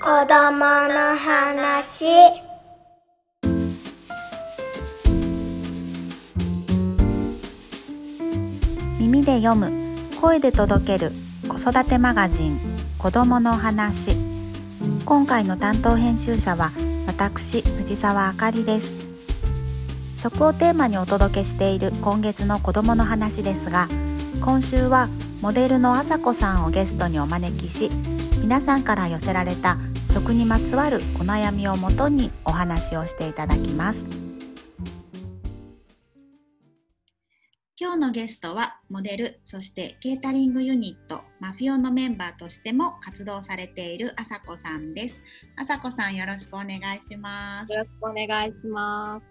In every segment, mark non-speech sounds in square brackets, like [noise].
子供の話。耳で読む声で届ける子育てマガジン子供の話。今回の担当編集者は私藤沢あかりです。食をテーマにお届けしている今月の子供の話ですが今週はモデルのあさこさんをゲストにお招きし皆さんから寄せられた食にまつわるお悩みをもとにお話をしていただきます。今日のゲストはモデルそしてケータリングユニットマフィオのメンバーとしても活動されているあさこさんです。あさこさんよろしくお願いします。よろしくお願いします。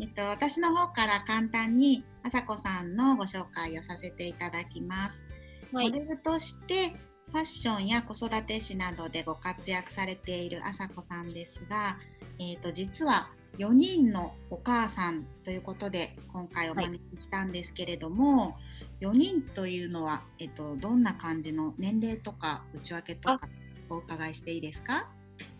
えっと私の方から簡単にあさこさんのご紹介をさせていただきます。はい、モデルとしてファッションや子育て誌などでご活躍されているあさこさんですが、えー、と実は4人のお母さんということで今回お招きしたんですけれども、4人というのは、えー、とどんな感じの年齢とか内訳とかお伺いしていいですか？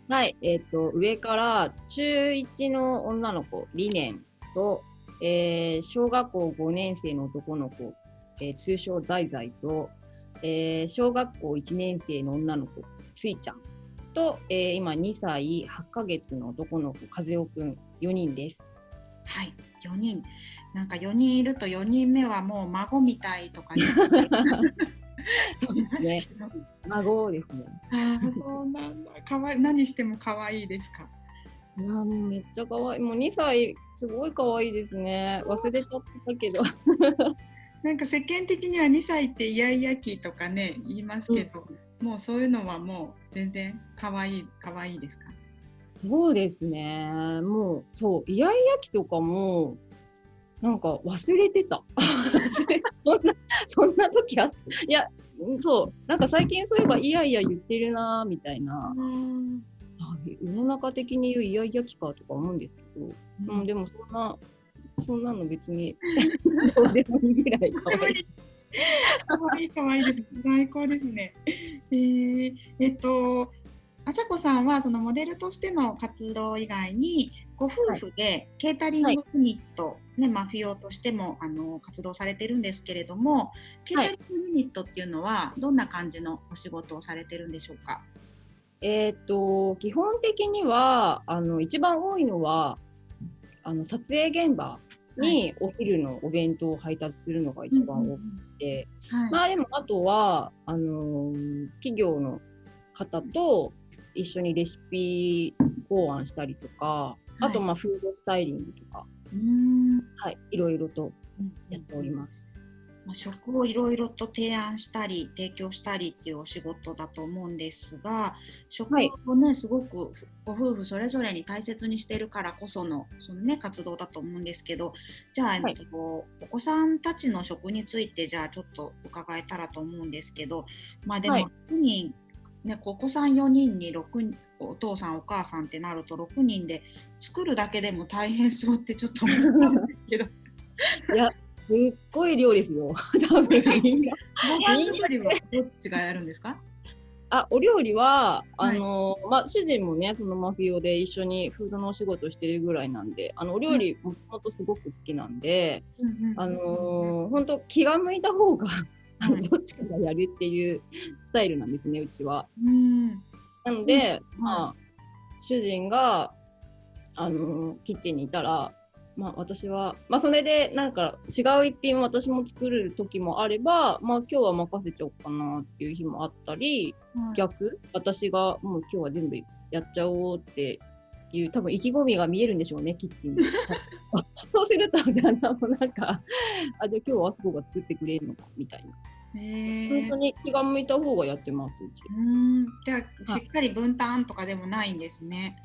はい、えっ、と上から中1の女の子理念と、えー小学校5年生の男の子、えー通称ザイザイと、えー小学校1年生の女の子スイちゃんと、えー今2歳8ヶ月の男の子和代くん4人です。はい4人なんか4人いると4人目はもう孫みたいとか言う [laughs] そうですね。孫ですね。ああそうなんだかわい何しても可愛いですか？いやもうめっちゃ可愛い。もう2歳すごい可愛いですね。忘れちゃってたけど。なんか世間的には2歳ってイヤイヤ期とかね言いますけど、もうそういうのはもう全然可愛い可愛いですか？そうですね。もう、そう、イヤイヤ期とかも、なんか忘れてた。[laughs] そんな、そんな時あ。いや、うんそう、なんか最近そういえばイヤイヤ言ってるな、みたいな。あ世の中的に言うイヤイヤ期かとか思うんですけど、うん、でもそんな、そんなの別に [laughs] どうでもいいぐらい可愛い。可愛い可愛いです。最高ですね。えー、えっと。あさこさんはそのモデルとしての活動以外にご夫婦でケータリングユニット、ねマフィオとしてもあの活動されてるんですけれどもケータリングユニットっていうのはどんな感じのお仕事をされてるんでしょうか、えーっと、基本的には、あの、一番多いのは、あの、撮影現場にお昼のお弁当を配達するのが一番多くて、はい。まあでも、あとは、あのー企業の方と一緒にレシピ考案したりとか、あと、はいまあ、フードスタイリングとか、うーん。はい、いろいろとやっております。まあ、食をいろいろと提案したり提供したりっていうお仕事だと思うんですが食はい。をね、すごくご夫婦それぞれに大切にしてるからこそのその、ね、活動だと思うんですけどじゃあ、はいえっと、お子さんたちの食についてじゃあちょっと伺えたらと思うんですけどまあでもはい。6人、ね、お子さん4人に6人お父さんお母さんってなると6人で作るだけでも大変そうってちょっと思ったんですけど。[laughs] いや、すっごい量ですよ。[laughs] 多分みんな。ご飯作りはどっちがやるんですか？あ、お料理は、はい。あの、まあ、主人もね、そのマフィオで一緒にフードのお仕事してるぐらいなんで、あの、お料理もともとすごく好きなんで、あのー、本当気が向いた方が、あのはい。どっちかがやるっていうスタイルなんですね、うちは。うん。なので、うん。まあ、主人が、あのーキッチンにいたら、まあ、私は、まあ、それで、なんか、違う一品を私も作る時もあれば、まあ、今日は任せちゃおうかなっていう日もあったり、逆私がもう今日は全部やっちゃおうっていう多分意気込みが見えるんでしょうねキッチンに。[laughs] そうすると旦那もなんかあじゃあ今日はあそこが作ってくれるのかみたいな。へ本当に気が向いた方がやってますうち。うん。じゃあしっかり分担とかでもないんですね。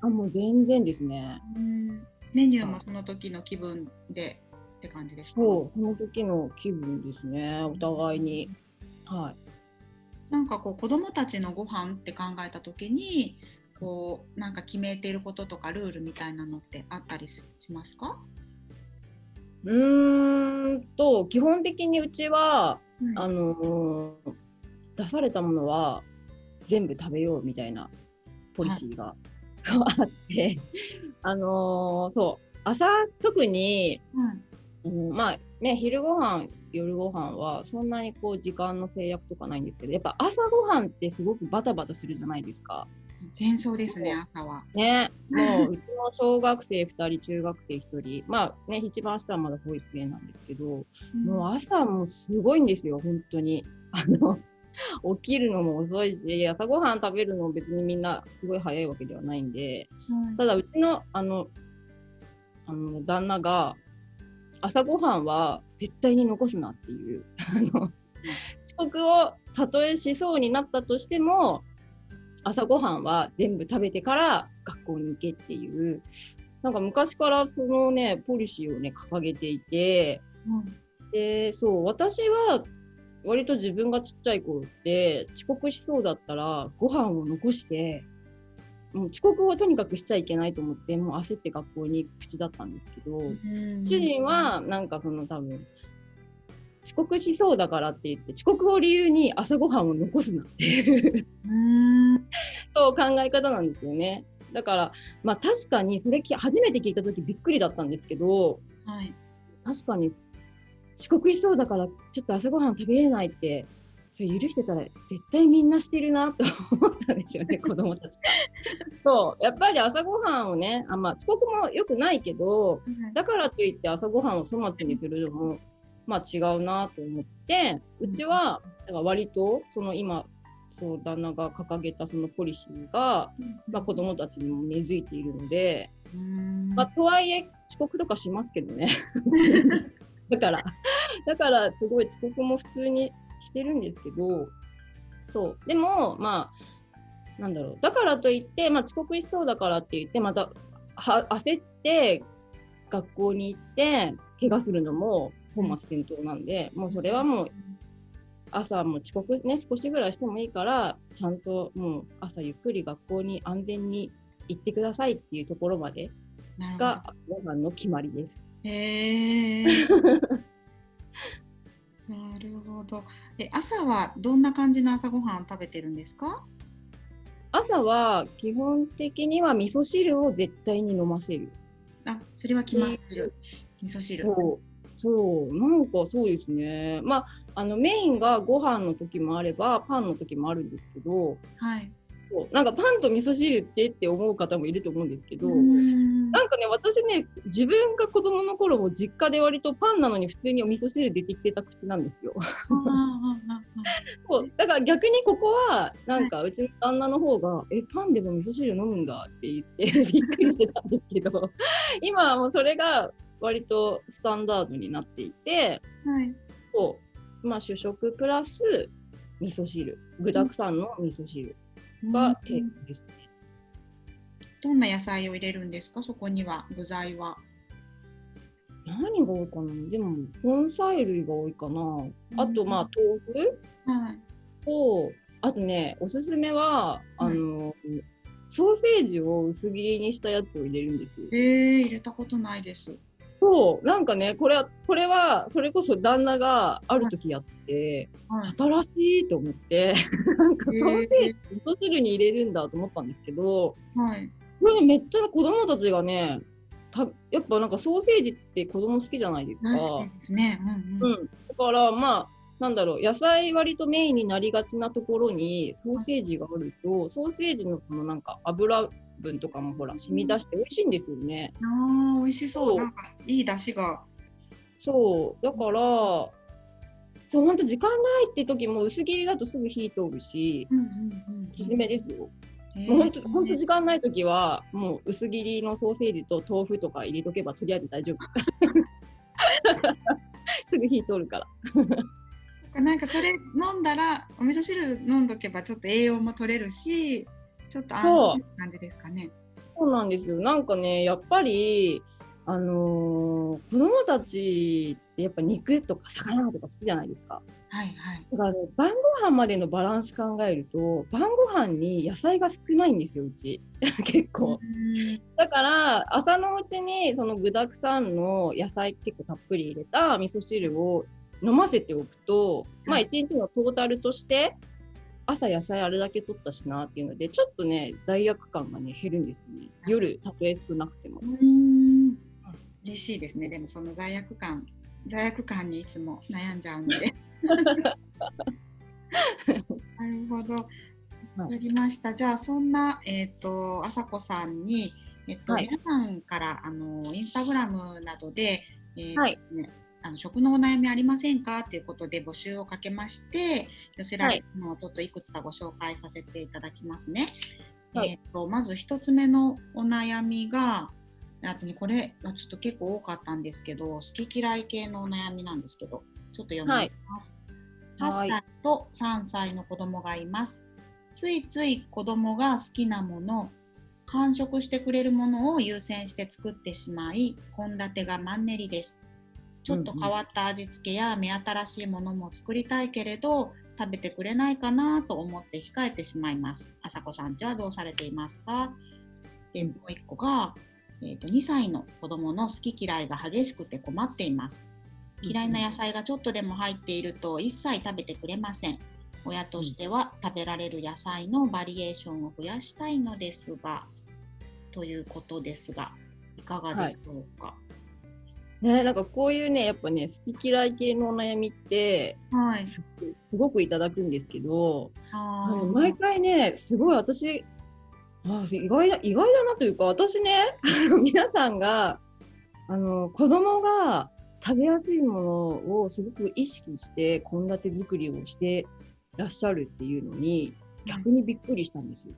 あもう全然ですね。うんメニューもその時の気分でって感じですか？そうその時の気分ですね。お互いに。はい。なんかこう子供たちのご飯って考えた時にこうなんか決めていることとかルールみたいなのってあったりししますか？うーんと基本的にうちはああのー出されたものは全部食べようみたいなポリシーが、[laughs] あって、あのーそう朝特に、うんまあね昼ご飯夜ご飯はそんなにこう時間の制約とかないんですけどやっぱ朝ごはんってすごくバタバタするじゃないですか。前奏ですね、朝は。ね、もううちの小学生2人中学生1人まあね一番下はまだ保育園なんですけど、もう朝もすごいんですよ、本当に。あの [laughs] 起きるのも遅いし、朝ごはん食べるのも別にみんなすごい早いわけではないんで、うんただうちのあのあの旦那が、朝ごはんは絶対に残すなっていう、遅刻をたとえしそうになったとしても、朝ごはんは全部食べてから学校に行けっていう、なんか昔からそのね、ポリシーをね、掲げていて、でそう私は割と自分がちっちゃい頃って遅刻しそうだったらご飯を残してもう遅刻をとにかくしちゃいけないと思ってもう焦って学校に行く口だったんですけど、うん主人はなんかその多分遅刻しそうだからって言って遅刻を理由に朝ごはんを残すなっていううんそう考え方なんですよね。だからまあ確かにそれき初めて聞いた時びっくりだったんですけどはい。確かに遅刻しそうだからちょっと朝ごはん食べれないってそれ許してたら絶対みんなしてるなと思ったんですよね [laughs] 子供たちが。そうやっぱり朝ごはんをねあ、まあ、遅刻も良くないけどだからといって朝ごはんを粗末にするのもまあ違うなと思ってうちはだから割とその今そう旦那が掲げたそのポリシーが、まあ、子供たちにも根付いているので、うんまあ、とはいえ遅刻とかしますけどね。[laughs] [laughs] だから、だからすごい遅刻も普通にしてるんですけど、そう。でも、まあ、なんだろう。だからといって、まあ、遅刻しそうだからって言って、または焦って学校に行って、怪我するのも本末転倒なんで、もうそれはもう朝も遅刻ね、少しぐらいしてもいいから、ちゃんともう朝ゆっくり学校に安全に行ってくださいっていうところまでがご飯の決まりです。へえ。[laughs] なるほど。え、朝はどんな感じの朝ごはんを食べてるんですか？朝は基本的には味噌汁を絶対に飲ませる。あ、それは決まってる。味噌汁。そう、そう、なんかそうですね。まあ、あのメインがご飯の時もあれば、パンの時もあるんですけど、はい。なんかパンと味噌汁ってって思う方もいると思うんですけど、うん。なんかね、私ね、自分が子供の頃も実家で割とパンなのに普通にお味噌汁出てきてた口なんですよ。[laughs] そう。だから逆にここはなんかうちの旦那の方が「えパンでも味噌汁飲むんだ」って言って [laughs] びっくりしてたんですけど今はもうそれが割とスタンダードになっていてーはい。そう、まあ、主食プラス味噌汁。具だくさんの味噌汁が定うん番ですね。どんな野菜を入れるんですか？そこには具材は。何が多いかな？でも根菜類が多いかなあとまあ豆腐はい。とあとねおすすめはあの、ソーセージを薄切りにしたやつを入れるんですよ。えー、入れたことないです。そう、なんかね、これは、これは、それこそ旦那がある時やって、はい。新しいと思って、[laughs] なんかソーセージ、味噌汁に入れるんだと思ったんですけど、はい。これね、めっちゃ子供たちがね、たやっぱなんかソーセージって子供好きじゃないですか。確かね。うんうん。うん。だから、まあ、なんだろう、野菜割とメインになりがちなところに、ソーセージがあると、ソーセージのこのなんか油分とかもほら、染み出して美味しいんですよね。ああ、美味しそう。なんかいい出汁が。そう、だから、そう、本当時間ないって時も薄切りだとすぐ火通るし、うんうんうん。おすすめですよ。えーもう本当、本当時間ない時は、もう薄切りのソーセージと豆腐とか入れとけばとりあえず大丈夫。すぐ火通るから。なんかそれ飲んだらお味噌汁飲んどけばちょっと栄養も取れるしちょっと安心な感じですかね。そうなんですよ。なんかね、やっぱり、あのー子供たちってやっぱ肉とか魚とか好きじゃないですか。はいはい。だからね、晩ご飯までのバランス考えると、晩ご飯に野菜が少ないんですよ、うち。[laughs] 結構。だから、朝のうちにその具沢山の野菜結構たっぷり入れた味噌汁を飲ませておくと、まあはい一日のトータルとして、朝野菜あれだけ取ったしなっていうので、ちょっとね、罪悪感がね、減るんですよね。夜、たとえ少なくても。うん。嬉しいですね。でもその罪悪感、罪悪感にいつも悩んじゃうので。[laughs] なるほど。わかりました。じゃあそんなえっ、とあさこさんにえっ、と、はい皆さんからあのインスタグラムなどで、えーはいねあの食のお悩みありませんか？ということで募集をかけまして寄せられたのをちょっといくつかご紹介させていただきますね。はいえっ、とまず一つ目のお悩みがあとねこれはちょっと結構多かったんですけど好き嫌い系のお悩みなんですけどちょっと読みます。はい8歳と3歳の子供がいます。ついつい子供が好きなもの、繁殖してくれるものを優先して作ってしまい、献立がマンネリです。ちょっと変わった味付けや目新しいものも作りたいけれど、食べてくれないかなと思って控えてしまいます。あさこさんちはどうされていますか？で、もう一個が、えーと2歳の子供の好き嫌いが激しくて困っています。嫌いな野菜がちょっとでも入っていると一切食べてくれません。親としては食べられる野菜のバリエーションを増やしたいのですが、ということですが、いかがでしょうか？ね、なんかこういうね、やっぱね、好き嫌い系のお悩みって、はい。すすごくいただくんですけど、あのは毎回ね、すごい私、あ意外だ意外だなというか、私ね、[laughs] 皆さんがあの子供が食べやすいものをすごく意識して献立作りをしてらっしゃるっていうのに逆にびっくりしたんですよ。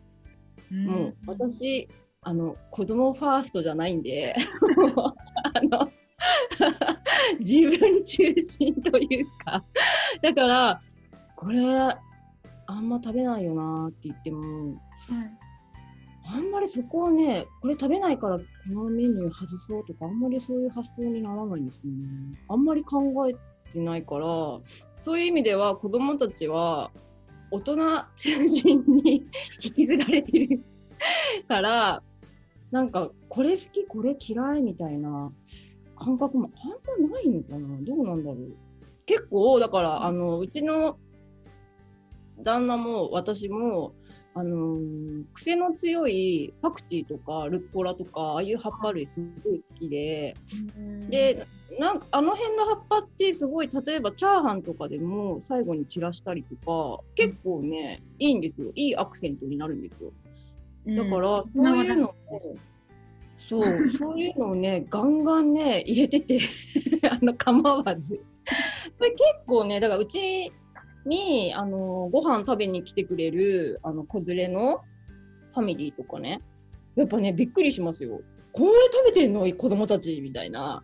もう私あの子供ファーストじゃないんで [laughs] あの [laughs] 自分中心というかだからこれあんま食べないよなって言ってもはいあんまりそこはねこれ食べないからこのメニュー外そうとかあんまりそういう発想にならないんですよね。あんまり考えてないからそういう意味では子供たちは大人中心に [laughs] 引きずられてるからなんかこれ好きこれ嫌いみたいな感覚もあんまないのかな？どうなんだろう。結構だからあのうちの旦那も私もあのー癖の強いパクチーとかルッコラとかああいう葉っぱ類すごい好きで、でなんかあの辺の葉っぱってすごい例えばチャーハンとかでも最後に散らしたりとか結構ねいいんですよ。いいアクセントになるんですよ。だから、うん。そういうのをそう [laughs] そういうのをねガンガンね入れてて [laughs] あの構わず。それ結構ねだからうちにあのご飯食べに来てくれるあの子連れのファミリーとかねやっぱねびっくりしますよ。これ食べてんの？子供たちみたいな。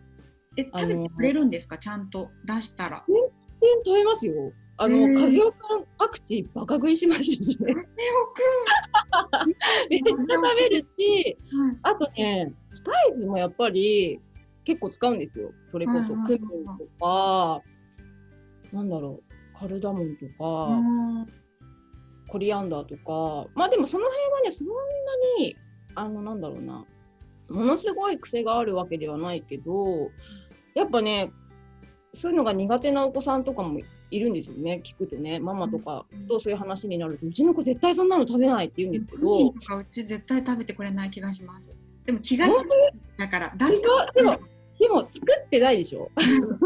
え食べてくれるんですか？ちゃんと出したら。全然食べますよあの、へー和夫君パクチーバカ食いしますしね。めっちゃ食べるしはいあとね、スパイスもやっぱり結構使うんですよ。それこそクミンとか、なんだろう、カルダモンとか、うん。コリアンダーとか、まあでもその辺はね、そんなに、あの、なんだろうな、ものすごい癖があるわけではないけど、やっぱね、そういうのが苦手なお子さんとかもいるんですよね、聞くとね、ママとかとそういう話になると、うちの子絶対そんなの食べないって言うんですけど、うち絶対食べてくれない気がします。でも気がし。だから出しでもでも作ってないでしょ？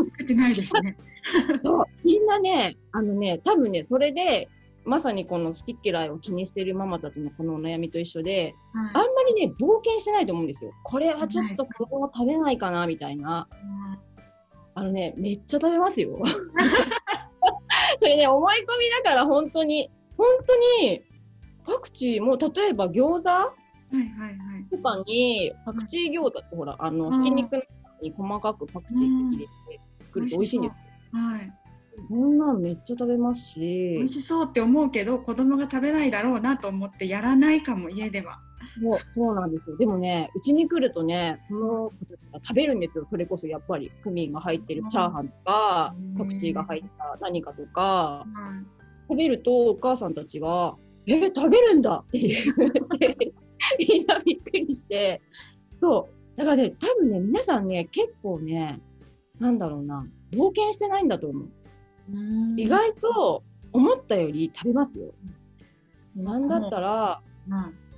作ってないですね。[laughs] そう、みんなね、あのね、多分ね、それで、まさにこの好き嫌いを気にしてるママたちのこのお悩みと一緒で、あんまりね、冒険してないと思うんですよ。これはちょっと子供食べないかな、みたいな。あのね、めっちゃ食べますよ。[laughs] それね、思い込みだから、本当に、本当に、パクチーも、例えば餃子はいはいはい。とかに、パクチー餃子ってほら、あの、うんひき肉の中に細かくパクチーって入れて作ると美味しいんですよ。はい。そんなんめっちゃ食べますし。美味しそうって思うけど子供が食べないだろうなと思ってやらないかも家では。そうそうなんですよ。でもね、うちに来るとね、その子たちが食べるんですよ。それこそやっぱりクミンが入ってるチャーハンとかうん、パクチーが入った何かとか、はい食べるとお母さんたちが、えー、食べるんだって言って、みんなびっくりして、そう。だからね、多分ね、皆さんね、結構ね、なんだろうな、冒険してないんだと思う。うん意外と思ったより食べますよ。なんだったら、うん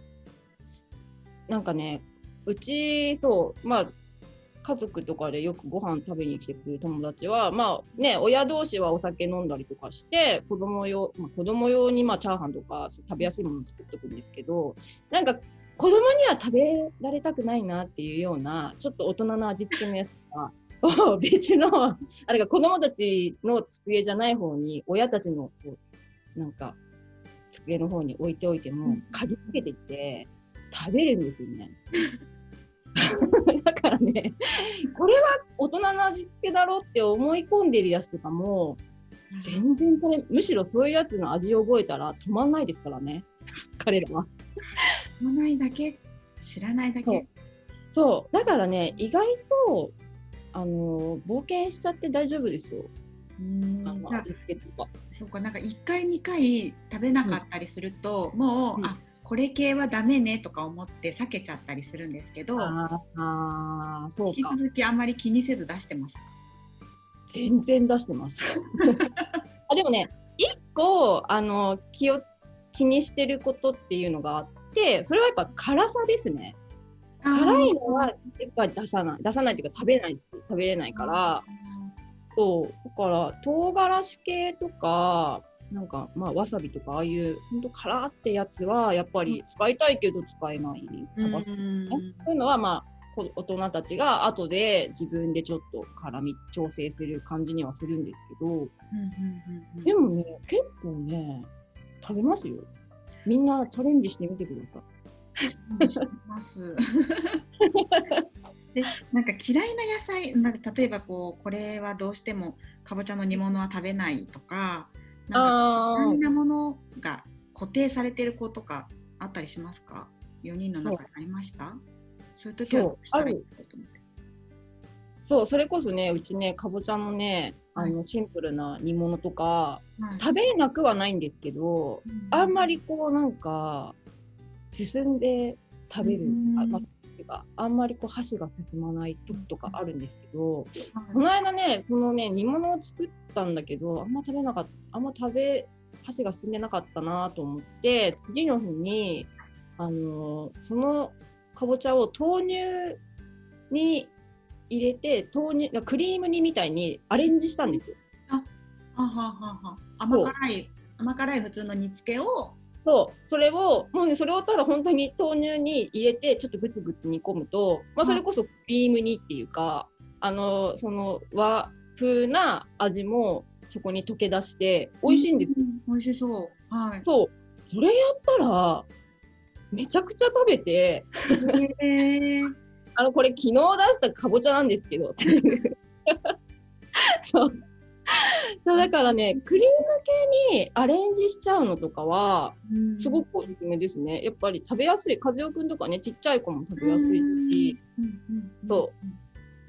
なんかね、うち、そう、まあ、家族とかでよくご飯食べに来てくれる友達は、まあね、親同士はお酒飲んだりとかして、子供用、まあ、子供用にまあチャーハンとか食べやすいものを作っておくんですけど、なんか子供には食べられたくないなっていうような、ちょっと大人の味付けのやつとか、を [laughs] 別の、あれが子供たちの机じゃない方に、親たちのこう、なんか、机の方に置いておいても、嗅ぎつけてきて、食べるんですよね。[laughs] だからね、これは大人の味付けだろって思い込んでるやつとかも、全然これ、むしろそういうやつの味を覚えたら止まんないですからね、彼らは。知らないだけ？知らないだけ？そう、だからね、意外と、あの冒険しちゃって大丈夫ですよ、うん。ああの味付けとか。そうか。なんか1回2回食べなかったりすると、もう、うん。あこれ系はダメねとか思って避けちゃったりするんですけどあーあー、そう引きか。続きあんまり気にせず出してます。か全然出してます。[laughs] あでもね、一個あの気を気にしてることっていうのがあって、それはやっぱ辛さですね。辛いのはやっぱり出さない、出さないっていうか食べないし、食べれないから、そう、だから唐辛子系とか、なんかまあわさびとかああいうほんと辛ってやつはやっぱり使いたいけど使えない。タバスコうんねそういうのはまあこ大人たちが後で自分でちょっと辛み調整する感じにはするんですけど、うんうんうんうんでもね、結構ね、食べますよ。みんなチャレンジしてみてください。ます。[laughs] でなんか嫌いな野菜なんか例えばこうこれはどうしてもかぼちゃの煮物は食べないとかなんかものが固定されてる子とかあったりしますか ?4 人の中でありました？そういう時は。そう、それこそね、うちね、かぼちゃのね、あはい。のシンプルな煮物とか、はい。食べれなくはないんですけど、あんまりこうなんか、進んで食べる、うん。あまあてかあんまりこう箸が進まない時とかあるんですけど、はいこの間ね、そのね、煮物を作ったんだけど、あんま食べなかった、あんま食べ、箸が進んでなかったなと思って、次の日に、あのーそのかぼちゃを豆乳に入れて、豆乳、クリーム煮みたいにアレンジしたんですよ。はははは甘辛い甘辛い普通の煮付けをそう、それを、もうね、それをただ本当に豆乳に入れて、ちょっとグツグツ煮込むと、まあ、それこそクリーム煮っていうか、あの、その和風な味もそこに溶け出して、美味しいんですよ。うん美味しそう。はい。そう、それやったら、めちゃくちゃ食べて、へー [laughs] あの、これ昨日出したかぼちゃなんですけど。[laughs] そう。[laughs] そうだからね、クリーム系にアレンジしちゃうのとかは、すごくおすすめですね。やっぱり食べやすい、和代くんとかね、ちっちゃい子も食べやすいし、うんう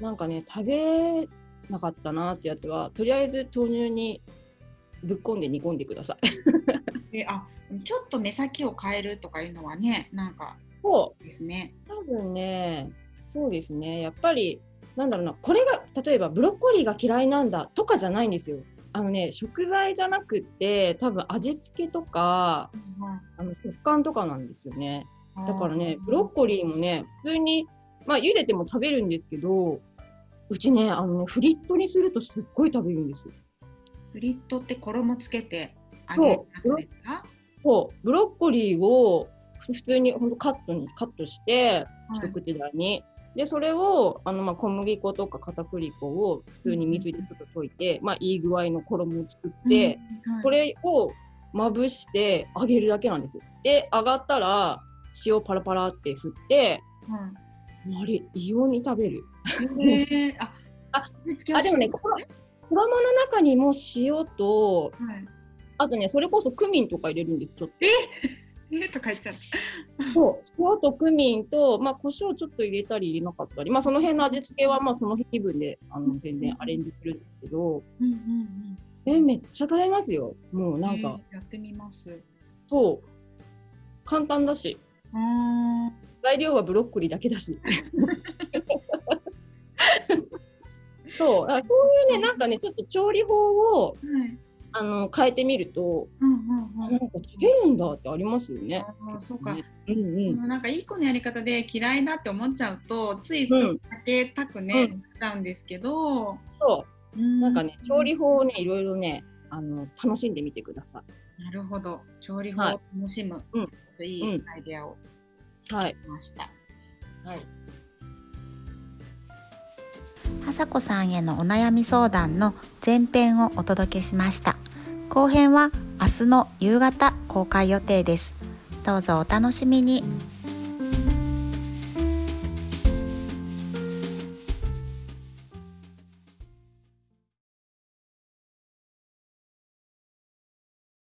なんかね、食べなかったなってやつは、とりあえず豆乳にぶっこんで煮込んでください。[laughs] であちょっと目先を変えるとかいうのはねなんかそですね。う、多分ね、そうですね、やっぱり、なんだろうな、これが、例えばブロッコリーが嫌いなんだとかじゃないんですよ。あのね、食材じゃなくって、多分味付けとか、あの食感とかなんですよね。だからね、ブロッコリーもね、普通に、まあ、茹でても食べるんですけど、うちね、あのね、フリットにするとすっごい食べるんですよ。フリットって衣つけて揚げるやつですか？そう、ブロッコリーをふ普通にほんとカットにカットして、はい一口大に。で、それを、あの、まあ、小麦粉とか片栗粉を普通に水でちょっと溶いて、まあ、いい具合の衣を作って、うんはいこれをまぶして揚げるだけなんですよ。で、揚がったら、塩パラパラって振って、はあれ、異様に食べる。いへー [laughs] あああでもね衣の中にも塩と、はいあとね、それこそクミンとか入れるんです、ちょっと。え？とか言っちゃった。[laughs] そう塩とクミンと、まあ、胡椒ちょっと入れたり入れなかったり、まあ、その辺の味付けはまあその日気分であの全然アレンジするんですけど、うんうんうん。えめっちゃ食べますよ。もうなんか、えーやってみます。そう。簡単だし。材料はブロッコリーだけだし。[laughs] そう。そういうねなんかねちょっと調理法をい。あの変えてみるとうんうんうん。あなんか食べるんだってありますよね。あーそうか。ねうんうんなんか一個のやり方で嫌いだって思っちゃうとついちょっと避けたくね、うんなっちゃうんですけど、そうななんかね、調理法をね、いろいろね、あの楽しんでみてくださなるほど調理法をはい楽しむ、うんといいアイデアをい。はい。しました、はい。はさこさんへのお悩み相談の前編をお届けしました後編は明日の夕方公開予定です。どうぞお楽しみに。